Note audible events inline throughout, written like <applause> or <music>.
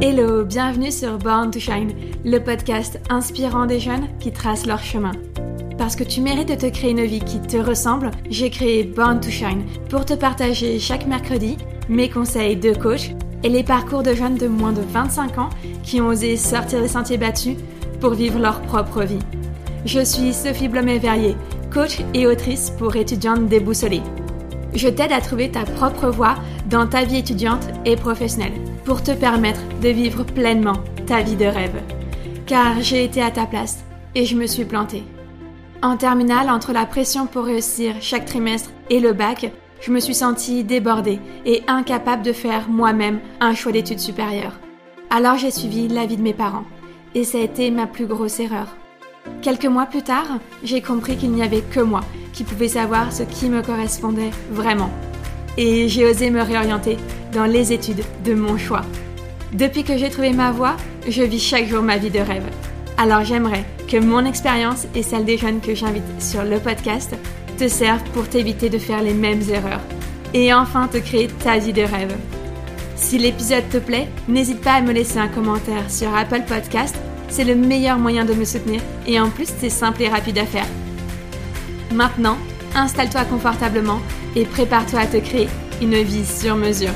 Hello, bienvenue sur Born to Shine, le podcast inspirant des jeunes qui tracent leur chemin. Parce que tu mérites de te créer une vie qui te ressemble, j'ai créé Born to Shine pour te partager chaque mercredi mes conseils de coach et les parcours de jeunes de moins de 25 ans qui ont osé sortir des sentiers battus pour vivre leur propre vie. Je suis Sophie Blomet-Verrier, coach et autrice pour étudiantes déboussolées. Je t'aide à trouver ta propre voie dans ta vie étudiante et professionnelle pour te permettre de vivre pleinement ta vie de rêve. Car j'ai été à ta place et je me suis plantée. En terminale, entre la pression pour réussir chaque trimestre et le bac, je me suis sentie débordée et incapable de faire moi-même un choix d'études supérieures. Alors j'ai suivi l'avis de mes parents. Et ça a été ma plus grosse erreur. Quelques mois plus tard, j'ai compris qu'il n'y avait que moi qui pouvais savoir ce qui me correspondait vraiment. Et j'ai osé me réorienter dans les études de mon choix. Depuis que j'ai trouvé ma voie, je vis chaque jour ma vie de rêve. Alors j'aimerais que mon expérience et celle des jeunes que j'invite sur le podcast te servent pour t'éviter de faire les mêmes erreurs et enfin te créer ta vie de rêve. Si l'épisode te plaît, n'hésite pas à me laisser un commentaire sur Apple Podcast, c'est le meilleur moyen de me soutenir et en plus c'est simple et rapide à faire. Maintenant, installe-toi confortablement et prépare-toi à te créer une vie sur mesure.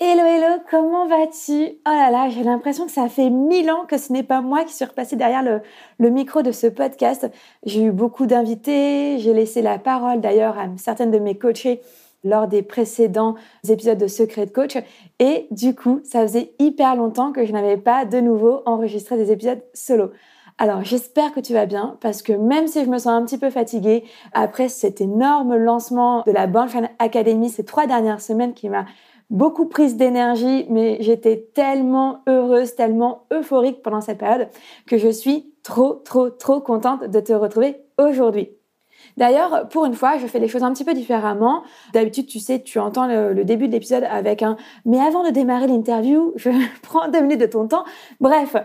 Hello hello, comment vas-tu? Oh là là, j'ai l'impression que ça fait mille ans que ce n'est pas moi qui suis repassée derrière le, micro de ce podcast. J'ai eu beaucoup d'invités, j'ai laissé la parole d'ailleurs à certaines de mes coachées lors des précédents épisodes de Secret de Coach. Et du coup, ça faisait hyper longtemps que je n'avais pas de nouveau enregistré des épisodes solo. Alors j'espère que tu vas bien parce que même si je me sens un petit peu fatiguée après cet énorme lancement de la Born Academy ces trois dernières semaines qui m'a beaucoup prise d'énergie, mais j'étais tellement heureuse, tellement euphorique pendant cette période que je suis trop, trop, trop contente de te retrouver aujourd'hui. D'ailleurs, pour une fois, je fais les choses un petit peu différemment. D'habitude, tu sais, tu entends le, début de l'épisode avec un mais avant de démarrer l'interview, je <laughs> prends deux minutes de ton temps. Bref,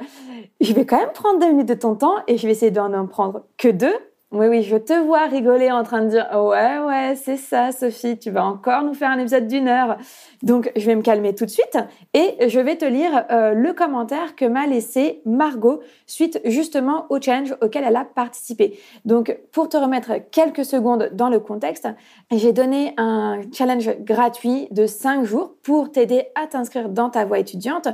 je vais quand même prendre deux minutes de ton temps et je vais essayer d'en prendre que deux oui, oui, je te vois rigoler en train de dire ouais, ouais, c'est ça, Sophie, tu vas encore nous faire un épisode d'une heure. Donc, je vais me calmer tout de suite et je vais te lire euh, le commentaire que m'a laissé Margot suite justement au challenge auquel elle a participé. Donc, pour te remettre quelques secondes dans le contexte, j'ai donné un challenge gratuit de 5 jours pour t'aider à t'inscrire dans ta voie étudiante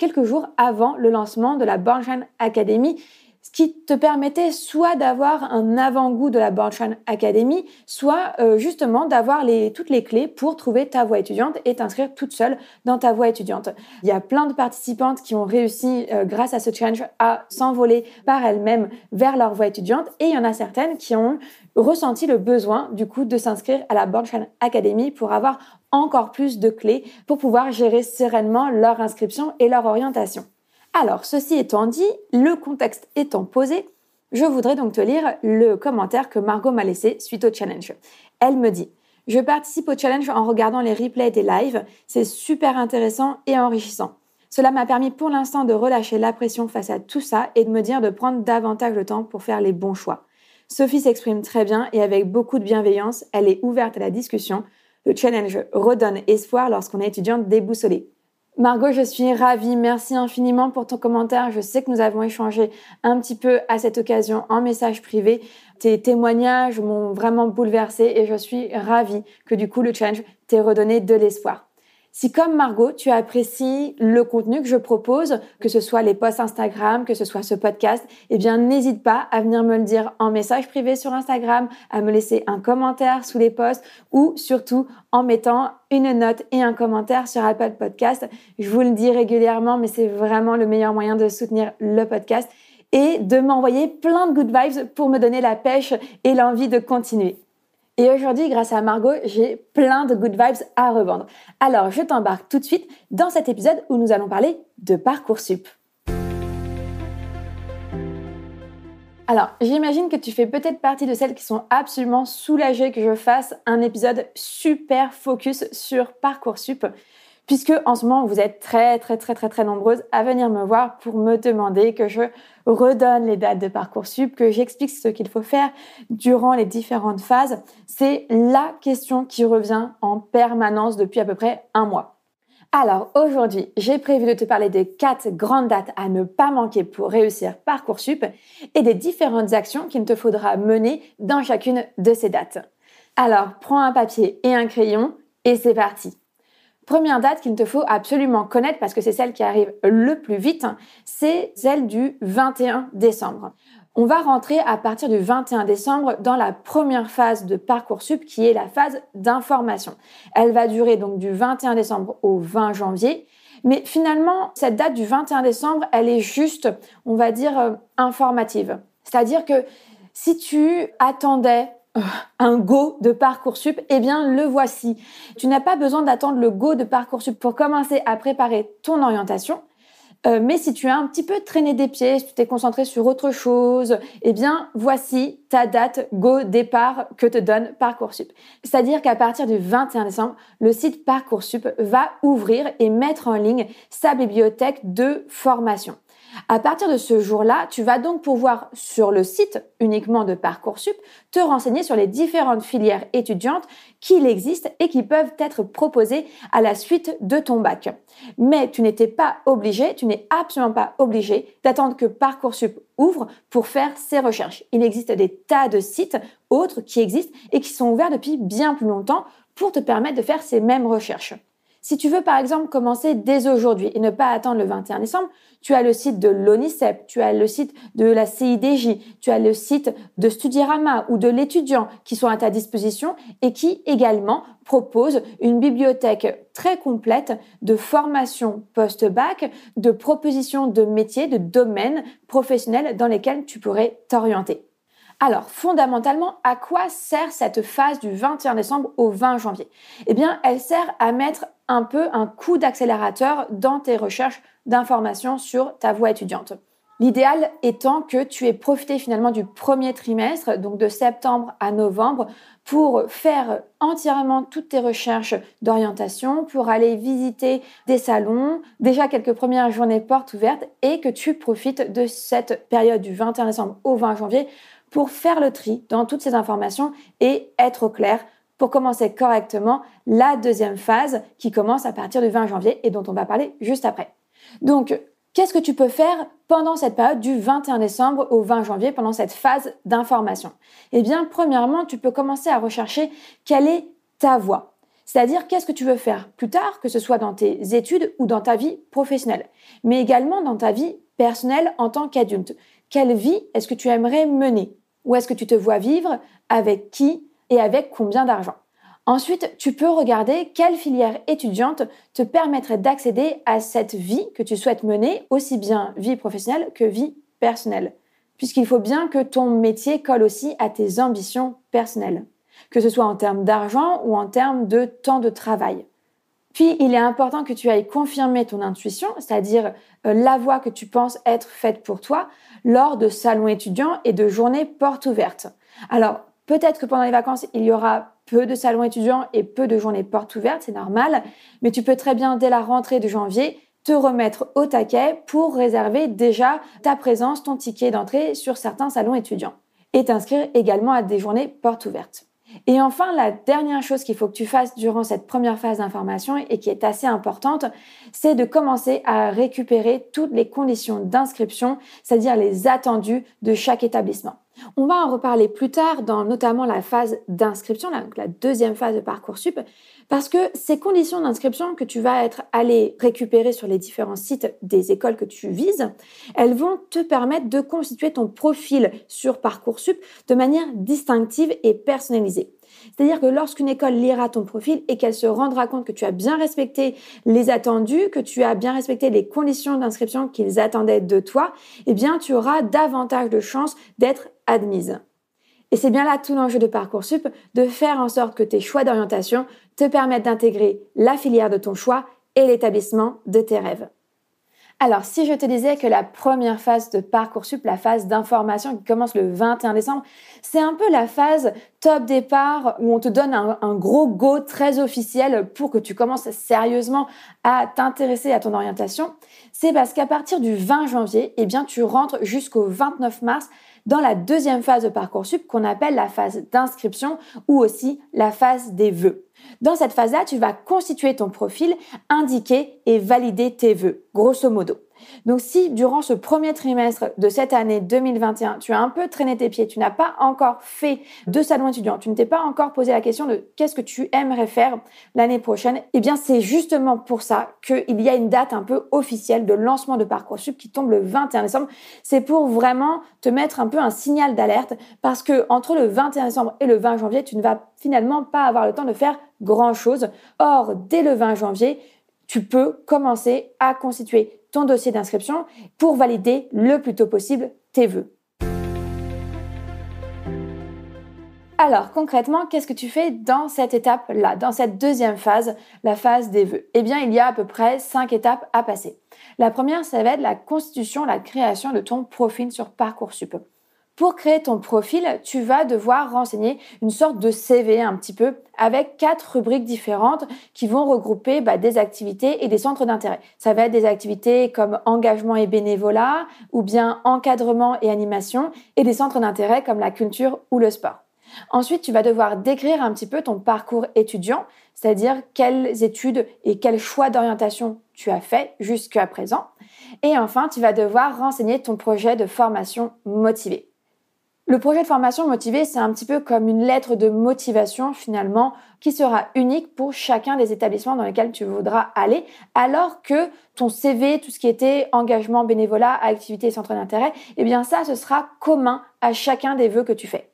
quelques jours avant le lancement de la Bornstein Academy ce qui te permettait soit d'avoir un avant-goût de la Bornstein Academy, soit euh, justement d'avoir toutes les clés pour trouver ta voie étudiante et t'inscrire toute seule dans ta voie étudiante. Il y a plein de participantes qui ont réussi, euh, grâce à ce challenge, à s'envoler par elles-mêmes vers leur voie étudiante et il y en a certaines qui ont ressenti le besoin du coup de s'inscrire à la Bornstein Academy pour avoir encore plus de clés pour pouvoir gérer sereinement leur inscription et leur orientation. Alors, ceci étant dit, le contexte étant posé, je voudrais donc te lire le commentaire que Margot m'a laissé suite au challenge. Elle me dit Je participe au challenge en regardant les replays des lives, c'est super intéressant et enrichissant. Cela m'a permis pour l'instant de relâcher la pression face à tout ça et de me dire de prendre davantage de temps pour faire les bons choix. Sophie s'exprime très bien et avec beaucoup de bienveillance, elle est ouverte à la discussion. Le challenge redonne espoir lorsqu'on est étudiante déboussolée. Margot, je suis ravie. Merci infiniment pour ton commentaire. Je sais que nous avons échangé un petit peu à cette occasion en message privé. Tes témoignages m'ont vraiment bouleversée et je suis ravie que du coup le challenge t'ait redonné de l'espoir. Si comme Margot, tu apprécies le contenu que je propose, que ce soit les posts Instagram, que ce soit ce podcast, eh bien n'hésite pas à venir me le dire en message privé sur Instagram, à me laisser un commentaire sous les posts ou surtout en mettant une note et un commentaire sur Apple Podcast. Je vous le dis régulièrement, mais c'est vraiment le meilleur moyen de soutenir le podcast et de m'envoyer plein de good vibes pour me donner la pêche et l'envie de continuer. Et aujourd'hui, grâce à Margot, j'ai plein de good vibes à revendre. Alors, je t'embarque tout de suite dans cet épisode où nous allons parler de Parcoursup. Alors, j'imagine que tu fais peut-être partie de celles qui sont absolument soulagées que je fasse un épisode super focus sur Parcoursup puisque en ce moment, vous êtes très, très, très, très, très nombreuses à venir me voir pour me demander que je redonne les dates de Parcoursup, que j'explique ce qu'il faut faire durant les différentes phases. C'est la question qui revient en permanence depuis à peu près un mois. Alors aujourd'hui, j'ai prévu de te parler des quatre grandes dates à ne pas manquer pour réussir Parcoursup et des différentes actions qu'il te faudra mener dans chacune de ces dates. Alors, prends un papier et un crayon et c'est parti. Première date qu'il te faut absolument connaître parce que c'est celle qui arrive le plus vite, c'est celle du 21 décembre. On va rentrer à partir du 21 décembre dans la première phase de Parcoursup qui est la phase d'information. Elle va durer donc du 21 décembre au 20 janvier. Mais finalement, cette date du 21 décembre, elle est juste, on va dire, euh, informative. C'est-à-dire que si tu attendais un go de Parcoursup, eh bien le voici. Tu n'as pas besoin d'attendre le go de Parcoursup pour commencer à préparer ton orientation. Euh, mais si tu as un petit peu traîné des pieds, si tu t'es concentré sur autre chose, eh bien, voici ta date go départ que te donne Parcoursup. C'est-à-dire qu'à partir du 21 décembre, le site Parcoursup va ouvrir et mettre en ligne sa bibliothèque de formation. À partir de ce jour-là, tu vas donc pouvoir, sur le site uniquement de Parcoursup, te renseigner sur les différentes filières étudiantes qu'il existe et qui peuvent être proposées à la suite de ton bac. Mais tu n'étais pas obligé, tu n'es absolument pas obligé d'attendre que Parcoursup ouvre pour faire ses recherches. Il existe des tas de sites autres qui existent et qui sont ouverts depuis bien plus longtemps pour te permettre de faire ces mêmes recherches. Si tu veux par exemple commencer dès aujourd'hui et ne pas attendre le 21 décembre, tu as le site de l'ONICEP, tu as le site de la CIDJ, tu as le site de Studirama ou de l'étudiant qui sont à ta disposition et qui également proposent une bibliothèque très complète de formation post-bac, de propositions de métiers, de domaines professionnels dans lesquels tu pourrais t'orienter. Alors, fondamentalement, à quoi sert cette phase du 21 décembre au 20 janvier? Eh bien, elle sert à mettre un peu un coup d'accélérateur dans tes recherches d'informations sur ta voie étudiante. L'idéal étant que tu aies profité finalement du premier trimestre, donc de septembre à novembre, pour faire entièrement toutes tes recherches d'orientation, pour aller visiter des salons, déjà quelques premières journées portes ouvertes, et que tu profites de cette période du 21 décembre au 20 janvier pour faire le tri dans toutes ces informations et être au clair pour commencer correctement la deuxième phase qui commence à partir du 20 janvier et dont on va parler juste après. Donc, qu'est-ce que tu peux faire pendant cette période du 21 décembre au 20 janvier, pendant cette phase d'information? Eh bien, premièrement, tu peux commencer à rechercher quelle est ta voie. C'est-à-dire qu'est-ce que tu veux faire plus tard, que ce soit dans tes études ou dans ta vie professionnelle, mais également dans ta vie personnelle en tant qu'adulte? Quelle vie est-ce que tu aimerais mener? Où est-ce que tu te vois vivre Avec qui Et avec combien d'argent? Ensuite, tu peux regarder quelle filière étudiante te permettrait d'accéder à cette vie que tu souhaites mener, aussi bien vie professionnelle que vie personnelle. Puisqu'il faut bien que ton métier colle aussi à tes ambitions personnelles, que ce soit en termes d'argent ou en termes de temps de travail. Puis, il est important que tu ailles confirmer ton intuition, c'est-à-dire euh, la voie que tu penses être faite pour toi, lors de salons étudiants et de journées portes ouvertes. Alors, peut-être que pendant les vacances, il y aura peu de salons étudiants et peu de journées portes ouvertes, c'est normal, mais tu peux très bien, dès la rentrée de janvier, te remettre au taquet pour réserver déjà ta présence, ton ticket d'entrée sur certains salons étudiants et t'inscrire également à des journées portes ouvertes. Et enfin, la dernière chose qu'il faut que tu fasses durant cette première phase d'information et qui est assez importante, c'est de commencer à récupérer toutes les conditions d'inscription, c'est-à-dire les attendus de chaque établissement. On va en reparler plus tard dans notamment la phase d'inscription, la deuxième phase de Parcoursup, parce que ces conditions d'inscription que tu vas être allé récupérer sur les différents sites des écoles que tu vises, elles vont te permettre de constituer ton profil sur Parcoursup de manière distinctive et personnalisée. C'est-à-dire que lorsqu'une école lira ton profil et qu'elle se rendra compte que tu as bien respecté les attendus, que tu as bien respecté les conditions d'inscription qu'ils attendaient de toi, eh bien, tu auras davantage de chances d'être admise. Et c'est bien là tout l'enjeu de Parcoursup, de faire en sorte que tes choix d'orientation te permettent d'intégrer la filière de ton choix et l'établissement de tes rêves. Alors, si je te disais que la première phase de Parcoursup, la phase d'information qui commence le 21 décembre, c'est un peu la phase top départ où on te donne un, gros go très officiel pour que tu commences sérieusement à t'intéresser à ton orientation, c'est parce qu'à partir du 20 janvier, eh bien, tu rentres jusqu'au 29 mars dans la deuxième phase de Parcoursup qu'on appelle la phase d'inscription ou aussi la phase des vœux. Dans cette phase-là, tu vas constituer ton profil, indiquer et valider tes vœux, grosso modo. Donc si durant ce premier trimestre de cette année 2021, tu as un peu traîné tes pieds, tu n'as pas encore fait de salon étudiant, tu ne t'es pas encore posé la question de qu'est-ce que tu aimerais faire l'année prochaine, eh bien c'est justement pour ça qu'il y a une date un peu officielle de lancement de Parcoursup qui tombe le 21 décembre. C'est pour vraiment te mettre un peu un signal d'alerte parce que entre le 21 décembre et le 20 janvier, tu ne vas finalement pas avoir le temps de faire grand chose. Or, dès le 20 janvier, tu peux commencer à constituer ton dossier d'inscription pour valider le plus tôt possible tes vœux. Alors concrètement, qu'est-ce que tu fais dans cette étape-là, dans cette deuxième phase, la phase des vœux? Eh bien, il y a à peu près cinq étapes à passer. La première, ça va être la constitution, la création de ton profil sur Parcoursup. Pour créer ton profil, tu vas devoir renseigner une sorte de CV un petit peu avec quatre rubriques différentes qui vont regrouper bah, des activités et des centres d'intérêt. Ça va être des activités comme engagement et bénévolat ou bien encadrement et animation et des centres d'intérêt comme la culture ou le sport. Ensuite, tu vas devoir décrire un petit peu ton parcours étudiant, c'est-à-dire quelles études et quel choix d'orientation tu as fait jusqu'à présent. Et enfin, tu vas devoir renseigner ton projet de formation motivé. Le projet de formation motivé, c'est un petit peu comme une lettre de motivation finalement qui sera unique pour chacun des établissements dans lesquels tu voudras aller, alors que ton CV, tout ce qui était engagement, bénévolat, activité, centre d'intérêt, eh bien ça, ce sera commun à chacun des vœux que tu fais.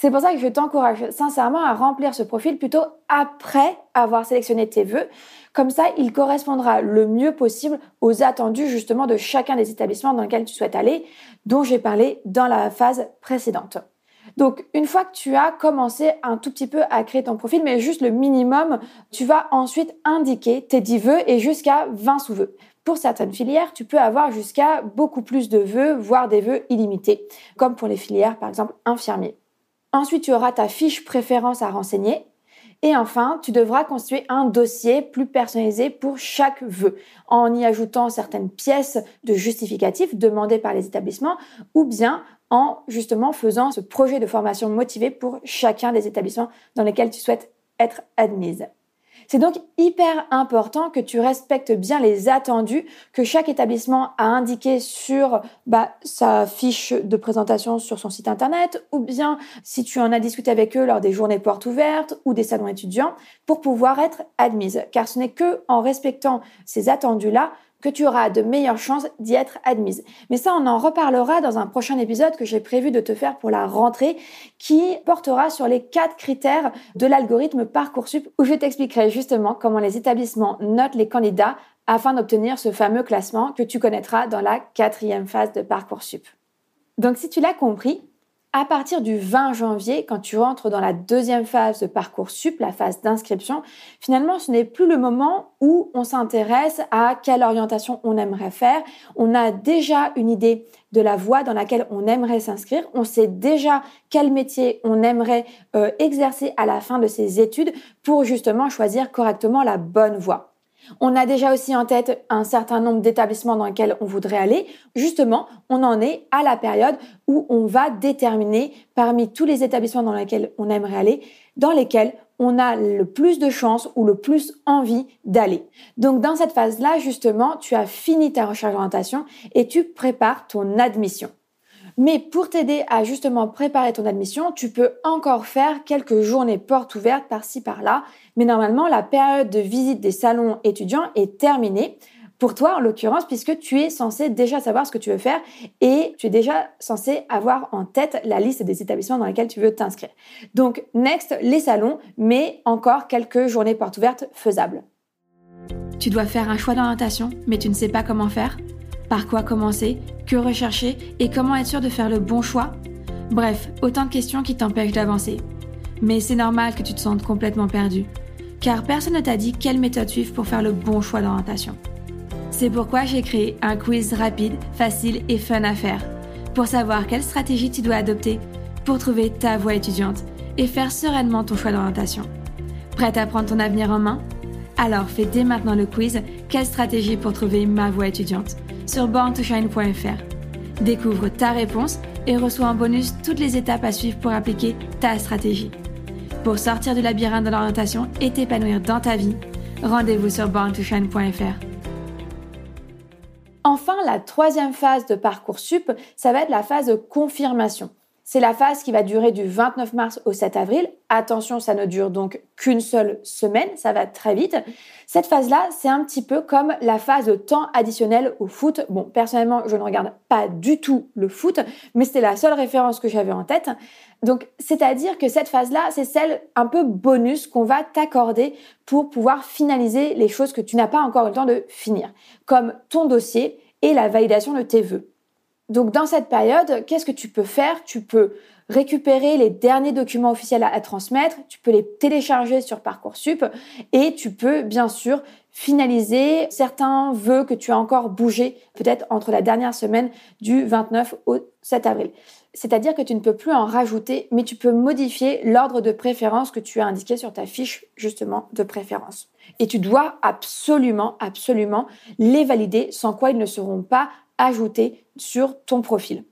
C'est pour ça que je t'encourage sincèrement à remplir ce profil plutôt après avoir sélectionné tes vœux. Comme ça, il correspondra le mieux possible aux attendus justement de chacun des établissements dans lesquels tu souhaites aller, dont j'ai parlé dans la phase précédente. Donc, une fois que tu as commencé un tout petit peu à créer ton profil, mais juste le minimum, tu vas ensuite indiquer tes 10 vœux et jusqu'à 20 sous-vœux. Pour certaines filières, tu peux avoir jusqu'à beaucoup plus de vœux, voire des vœux illimités, comme pour les filières, par exemple, infirmiers. Ensuite, tu auras ta fiche préférence à renseigner. Et enfin, tu devras constituer un dossier plus personnalisé pour chaque vœu, en y ajoutant certaines pièces de justificatif demandées par les établissements, ou bien en justement faisant ce projet de formation motivé pour chacun des établissements dans lesquels tu souhaites être admise. C'est donc hyper important que tu respectes bien les attendus que chaque établissement a indiqués sur bah, sa fiche de présentation sur son site internet ou bien si tu en as discuté avec eux lors des journées portes ouvertes ou des salons étudiants pour pouvoir être admise. Car ce n'est que en respectant ces attendus-là que tu auras de meilleures chances d'y être admise. Mais ça, on en reparlera dans un prochain épisode que j'ai prévu de te faire pour la rentrée qui portera sur les quatre critères de l'algorithme Parcoursup où je t'expliquerai justement comment les établissements notent les candidats afin d'obtenir ce fameux classement que tu connaîtras dans la quatrième phase de Parcoursup. Donc si tu l'as compris, à partir du 20 janvier, quand tu rentres dans la deuxième phase de parcours sup, la phase d'inscription, finalement, ce n'est plus le moment où on s'intéresse à quelle orientation on aimerait faire. On a déjà une idée de la voie dans laquelle on aimerait s'inscrire. On sait déjà quel métier on aimerait euh, exercer à la fin de ses études pour justement choisir correctement la bonne voie. On a déjà aussi en tête un certain nombre d'établissements dans lesquels on voudrait aller. Justement, on en est à la période où on va déterminer parmi tous les établissements dans lesquels on aimerait aller, dans lesquels on a le plus de chances ou le plus envie d'aller. Donc dans cette phase-là, justement, tu as fini ta recherche d'orientation et tu prépares ton admission. Mais pour t'aider à justement préparer ton admission, tu peux encore faire quelques journées portes ouvertes par-ci par-là. Mais normalement, la période de visite des salons étudiants est terminée. Pour toi, en l'occurrence, puisque tu es censé déjà savoir ce que tu veux faire et tu es déjà censé avoir en tête la liste des établissements dans lesquels tu veux t'inscrire. Donc, next, les salons, mais encore quelques journées portes ouvertes faisables. Tu dois faire un choix d'orientation, mais tu ne sais pas comment faire par quoi commencer? Que rechercher? Et comment être sûr de faire le bon choix? Bref, autant de questions qui t'empêchent d'avancer. Mais c'est normal que tu te sentes complètement perdu, car personne ne t'a dit quelle méthode suivre pour faire le bon choix d'orientation. C'est pourquoi j'ai créé un quiz rapide, facile et fun à faire. Pour savoir quelle stratégie tu dois adopter pour trouver ta voie étudiante et faire sereinement ton choix d'orientation. Prête à prendre ton avenir en main? Alors fais dès maintenant le quiz. Quelle stratégie pour trouver ma voie étudiante? Sur borntoshine.fr. Découvre ta réponse et reçois en bonus toutes les étapes à suivre pour appliquer ta stratégie. Pour sortir du labyrinthe de l'orientation et t'épanouir dans ta vie, rendez-vous sur borntoshine.fr. Enfin, la troisième phase de Parcoursup, ça va être la phase de confirmation. C'est la phase qui va durer du 29 mars au 7 avril. Attention, ça ne dure donc qu'une seule semaine, ça va très vite. Cette phase-là, c'est un petit peu comme la phase de temps additionnel au foot. Bon, personnellement, je ne regarde pas du tout le foot, mais c'était la seule référence que j'avais en tête. Donc, c'est-à-dire que cette phase-là, c'est celle un peu bonus qu'on va t'accorder pour pouvoir finaliser les choses que tu n'as pas encore eu le temps de finir, comme ton dossier et la validation de tes vœux. Donc dans cette période, qu'est-ce que tu peux faire? Tu peux récupérer les derniers documents officiels à, transmettre, tu peux les télécharger sur Parcoursup et tu peux bien sûr finaliser certains vœux que tu as encore bougés peut-être entre la dernière semaine du 29 au 7 avril. C'est-à-dire que tu ne peux plus en rajouter, mais tu peux modifier l'ordre de préférence que tu as indiqué sur ta fiche justement de préférence. Et tu dois absolument, absolument les valider, sans quoi ils ne seront pas ajouter sur ton profil.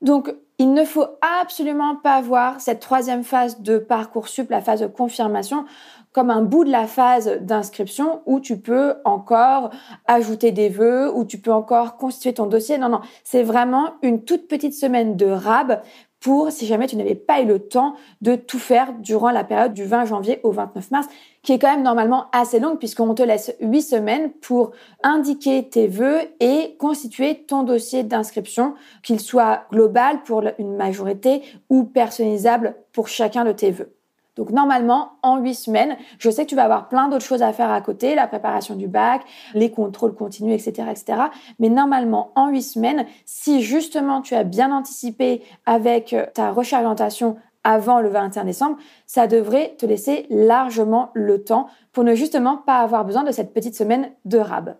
Donc, il ne faut absolument pas voir cette troisième phase de Parcoursup, la phase de confirmation, comme un bout de la phase d'inscription où tu peux encore ajouter des vœux, où tu peux encore constituer ton dossier. Non, non, c'est vraiment une toute petite semaine de rab pour si jamais tu n'avais pas eu le temps de tout faire durant la période du 20 janvier au 29 mars, qui est quand même normalement assez longue puisqu'on te laisse 8 semaines pour indiquer tes vœux et constituer ton dossier d'inscription, qu'il soit global pour une majorité ou personnalisable pour chacun de tes vœux. Donc normalement, en huit semaines, je sais que tu vas avoir plein d'autres choses à faire à côté, la préparation du bac, les contrôles continus, etc., etc. Mais normalement, en huit semaines, si justement tu as bien anticipé avec euh, ta recherche d'orientation avant le 21 décembre, ça devrait te laisser largement le temps pour ne justement pas avoir besoin de cette petite semaine de rab.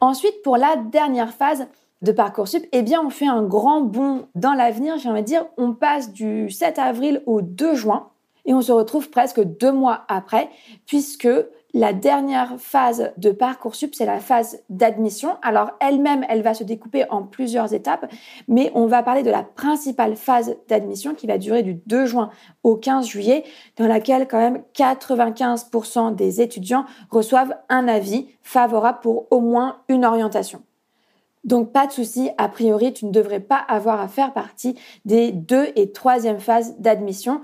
Ensuite, pour la dernière phase, de Parcoursup, eh bien, on fait un grand bond dans l'avenir. J'ai envie dire, on passe du 7 avril au 2 juin et on se retrouve presque deux mois après, puisque la dernière phase de Parcoursup, c'est la phase d'admission. Alors, elle-même, elle va se découper en plusieurs étapes, mais on va parler de la principale phase d'admission qui va durer du 2 juin au 15 juillet, dans laquelle quand même 95% des étudiants reçoivent un avis favorable pour au moins une orientation. Donc pas de souci, a priori, tu ne devrais pas avoir à faire partie des deux et troisième phases d'admission.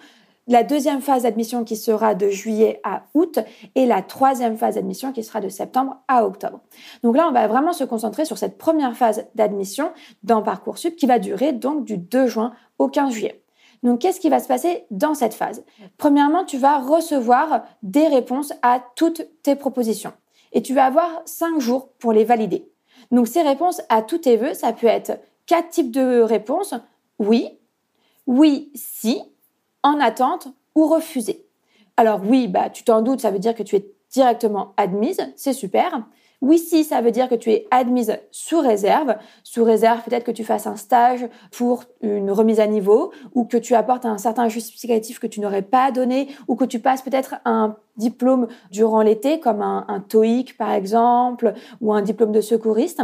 La deuxième phase d'admission qui sera de juillet à août et la troisième phase d'admission qui sera de septembre à octobre. Donc là, on va vraiment se concentrer sur cette première phase d'admission dans Parcoursup qui va durer donc du 2 juin au 15 juillet. Donc, qu'est-ce qui va se passer dans cette phase? Premièrement, tu vas recevoir des réponses à toutes tes propositions et tu vas avoir cinq jours pour les valider. Donc ces réponses à tous tes vœux, ça peut être quatre types de réponses. Oui, oui, si, en attente ou refusé. Alors oui, bah, tu t'en doutes, ça veut dire que tu es directement admise, c'est super. Oui, si, ça veut dire que tu es admise sous réserve. Sous réserve, peut-être que tu fasses un stage pour une remise à niveau ou que tu apportes un certain justificatif que tu n'aurais pas donné ou que tu passes peut-être un diplôme durant l'été comme un, un TOEIC par exemple ou un diplôme de secouriste.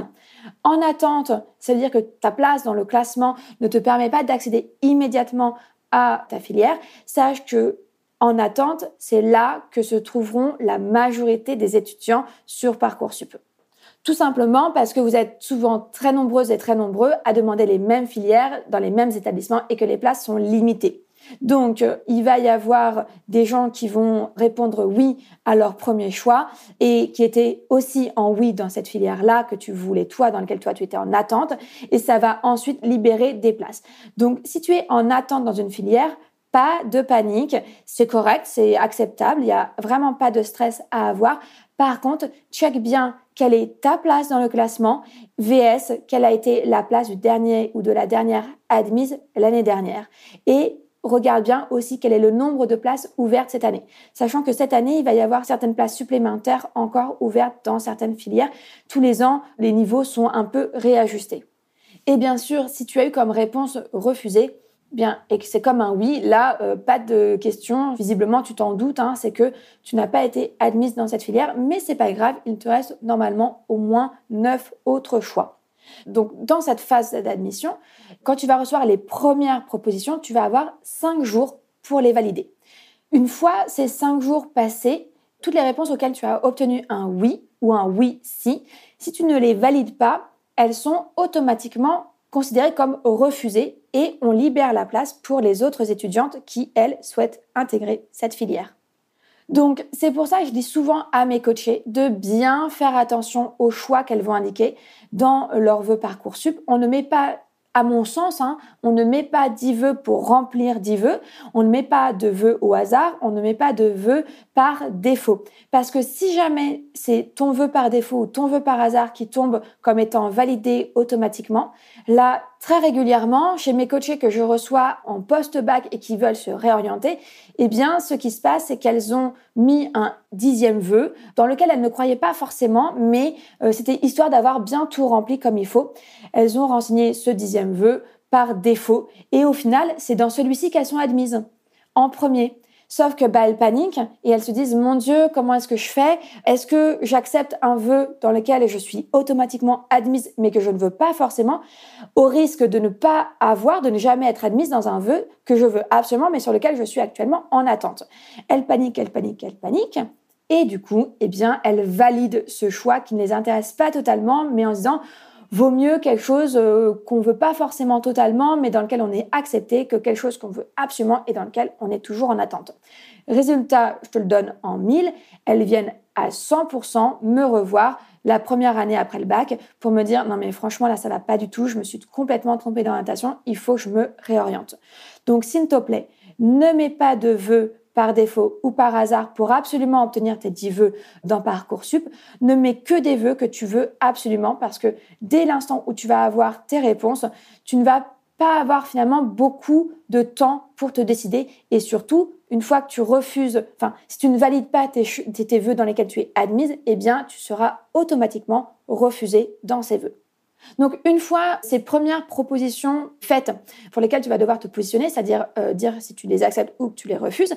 En attente, ça veut dire que ta place dans le classement ne te permet pas d'accéder immédiatement à ta filière. Sache que en attente, c'est là que se trouveront la majorité des étudiants sur Parcoursup. Tout simplement parce que vous êtes souvent très nombreuses et très nombreux à demander les mêmes filières dans les mêmes établissements et que les places sont limitées. Donc, euh, il va y avoir des gens qui vont répondre oui à leur premier choix et qui étaient aussi en oui dans cette filière-là que tu voulais toi, dans laquelle toi tu étais en attente. Et ça va ensuite libérer des places. Donc, si tu es en attente dans une filière, pas de panique, c'est correct, c'est acceptable, il n'y a vraiment pas de stress à avoir. Par contre, check bien quelle est ta place dans le classement, VS, quelle a été la place du dernier ou de la dernière admise l'année dernière. Et regarde bien aussi quel est le nombre de places ouvertes cette année. Sachant que cette année, il va y avoir certaines places supplémentaires encore ouvertes dans certaines filières. Tous les ans, les niveaux sont un peu réajustés. Et bien sûr, si tu as eu comme réponse refusée, bien, et c'est comme un oui, là, euh, pas de question. Visiblement, tu t'en doutes, hein, c'est que tu n'as pas été admise dans cette filière, mais c'est pas grave, il te reste normalement au moins neuf autres choix. Donc, dans cette phase d'admission, quand tu vas recevoir les premières propositions, tu vas avoir cinq jours pour les valider. Une fois ces cinq jours passés, toutes les réponses auxquelles tu as obtenu un oui ou un oui si, si tu ne les valides pas, elles sont automatiquement considérées comme refusées et on libère la place pour les autres étudiantes qui, elles, souhaitent intégrer cette filière. Donc, c'est pour ça que je dis souvent à mes coachés de bien faire attention aux choix qu'elles vont indiquer dans leur vœu Parcoursup. On ne met pas à mon sens, hein, on ne met pas 10 vœux pour remplir 10 vœux, on ne met pas de vœux au hasard, on ne met pas de vœux par défaut. Parce que si jamais c'est ton vœu par défaut ou ton vœu par hasard qui tombe comme étant validé automatiquement, là, très régulièrement, chez mes coachés que je reçois en post-bac et qui veulent se réorienter, eh bien, ce qui se passe, c'est qu'elles ont mis un dixième vœu dans lequel elles ne croyaient pas forcément, mais euh, c'était histoire d'avoir bien tout rempli comme il faut. Elles ont renseigné ce dixième vœu par défaut et au final, c'est dans celui-ci qu'elles sont admises en premier. Sauf que bah, elles paniquent et elles se disent mon Dieu, comment est-ce que je fais? Est-ce que j'accepte un vœu dans lequel je suis automatiquement admise mais que je ne veux pas forcément, au risque de ne pas avoir, de ne jamais être admise dans un vœu que je veux absolument mais sur lequel je suis actuellement en attente? Elles paniquent, elles paniquent, elles paniquent. Et du coup, eh bien, elles valident ce choix qui ne les intéresse pas totalement, mais en se disant vaut mieux quelque chose euh, qu'on veut pas forcément totalement, mais dans lequel on est accepté, que quelque chose qu'on veut absolument et dans lequel on est toujours en attente. Résultat, je te le donne en mille, elles viennent à 100% me revoir la première année après le bac pour me dire non mais franchement là ça va pas du tout, je me suis complètement trompée d'orientation, il faut que je me réoriente. Donc s'il te plaît, ne mets pas de vœux par défaut ou par hasard pour absolument obtenir tes 10 vœux dans Parcoursup, ne mets que des vœux que tu veux absolument parce que dès l'instant où tu vas avoir tes réponses, tu ne vas pas avoir finalement beaucoup de temps pour te décider et surtout, une fois que tu refuses, enfin, si tu ne valides pas tes, vœux dans lesquels tu es admise, eh bien, tu seras automatiquement refusé dans ces vœux. Donc une fois ces premières propositions faites pour lesquelles tu vas devoir te positionner, c'est-à-dire euh, dire si tu les acceptes ou que tu les refuses,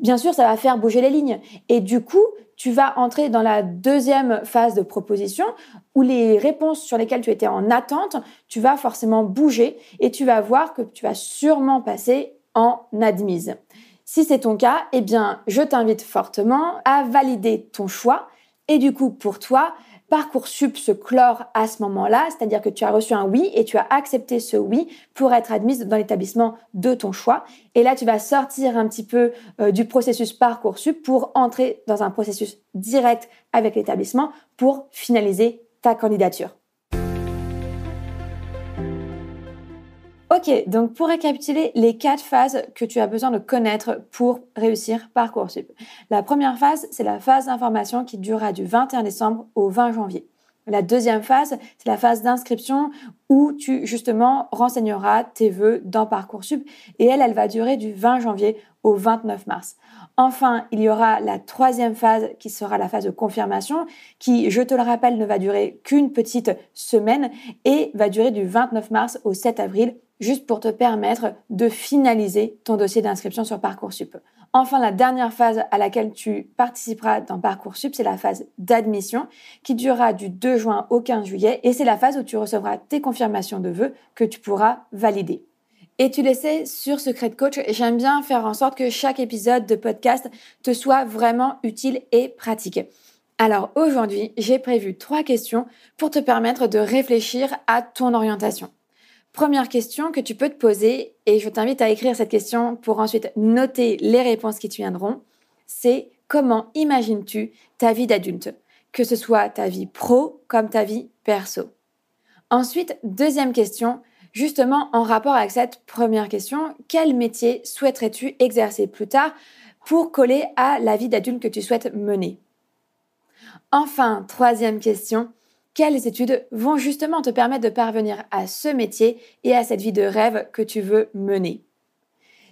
bien sûr ça va faire bouger les lignes. Et du coup, tu vas entrer dans la deuxième phase de proposition où les réponses sur lesquelles tu étais en attente, tu vas forcément bouger et tu vas voir que tu vas sûrement passer en admise. Si c'est ton cas, eh bien, je t'invite fortement à valider ton choix et du coup, pour toi, Parcoursup se clore à ce moment-là, c'est-à-dire que tu as reçu un oui et tu as accepté ce oui pour être admise dans l'établissement de ton choix. Et là, tu vas sortir un petit peu euh, du processus Parcoursup pour entrer dans un processus direct avec l'établissement pour finaliser ta candidature. Ok, donc pour récapituler les quatre phases que tu as besoin de connaître pour réussir Parcoursup. La première phase, c'est la phase d'information qui durera du 21 décembre au 20 janvier. La deuxième phase, c'est la phase d'inscription où tu justement renseigneras tes vœux dans Parcoursup et elle, elle va durer du 20 janvier au 29 mars. Enfin, il y aura la troisième phase qui sera la phase de confirmation qui, je te le rappelle, ne va durer qu'une petite semaine et va durer du 29 mars au 7 avril juste pour te permettre de finaliser ton dossier d'inscription sur Parcoursup. Enfin, la dernière phase à laquelle tu participeras dans Parcoursup, c'est la phase d'admission qui durera du 2 juin au 15 juillet et c'est la phase où tu recevras tes confirmations de vœux que tu pourras valider. Et tu le sais, sur Secret Coach, j'aime bien faire en sorte que chaque épisode de podcast te soit vraiment utile et pratique. Alors aujourd'hui, j'ai prévu trois questions pour te permettre de réfléchir à ton orientation. Première question que tu peux te poser, et je t'invite à écrire cette question pour ensuite noter les réponses qui te viendront, c'est comment imagines-tu ta vie d'adulte? Que ce soit ta vie pro comme ta vie perso. Ensuite, deuxième question, justement en rapport avec cette première question, quel métier souhaiterais-tu exercer plus tard pour coller à la vie d'adulte que tu souhaites mener? Enfin, troisième question, quelles études vont justement te permettre de parvenir à ce métier et à cette vie de rêve que tu veux mener?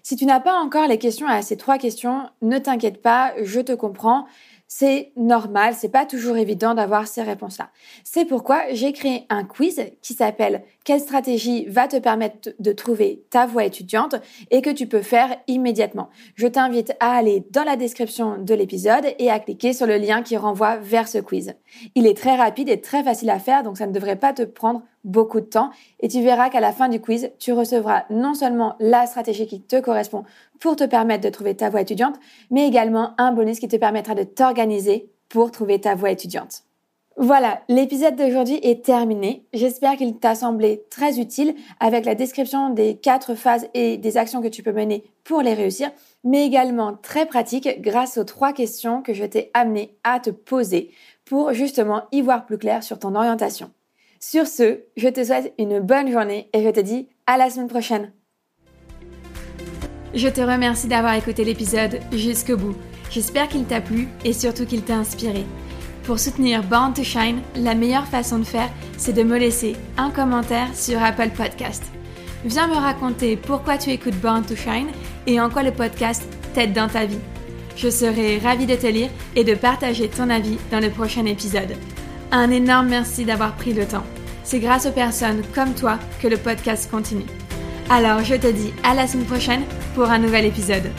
Si tu n'as pas encore les questions à ces trois questions, ne t'inquiète pas, je te comprends c'est normal, c'est pas toujours évident d'avoir ces réponses-là. C'est pourquoi j'ai créé un quiz qui s'appelle Quelle stratégie va te permettre de trouver ta voie étudiante et que tu peux faire immédiatement? Je t'invite à aller dans la description de l'épisode et à cliquer sur le lien qui renvoie vers ce quiz. Il est très rapide et très facile à faire, donc ça ne devrait pas te prendre beaucoup de temps et tu verras qu'à la fin du quiz, tu recevras non seulement la stratégie qui te correspond pour te permettre de trouver ta voie étudiante, mais également un bonus qui te permettra de t'organiser pour trouver ta voie étudiante. Voilà, l'épisode d'aujourd'hui est terminé. J'espère qu'il t'a semblé très utile avec la description des quatre phases et des actions que tu peux mener pour les réussir, mais également très pratique grâce aux trois questions que je t'ai amené à te poser pour justement y voir plus clair sur ton orientation. Sur ce, je te souhaite une bonne journée et je te dis à la semaine prochaine. Je te remercie d'avoir écouté l'épisode jusqu'au bout. J'espère qu'il t'a plu et surtout qu'il t'a inspiré. Pour soutenir Born to Shine, la meilleure façon de faire, c'est de me laisser un commentaire sur Apple Podcast. Viens me raconter pourquoi tu écoutes Born to Shine et en quoi le podcast t'aide dans ta vie. Je serai ravie de te lire et de partager ton avis dans le prochain épisode. Un énorme merci d'avoir pris le temps. C'est grâce aux personnes comme toi que le podcast continue. Alors je te dis à la semaine prochaine pour un nouvel épisode.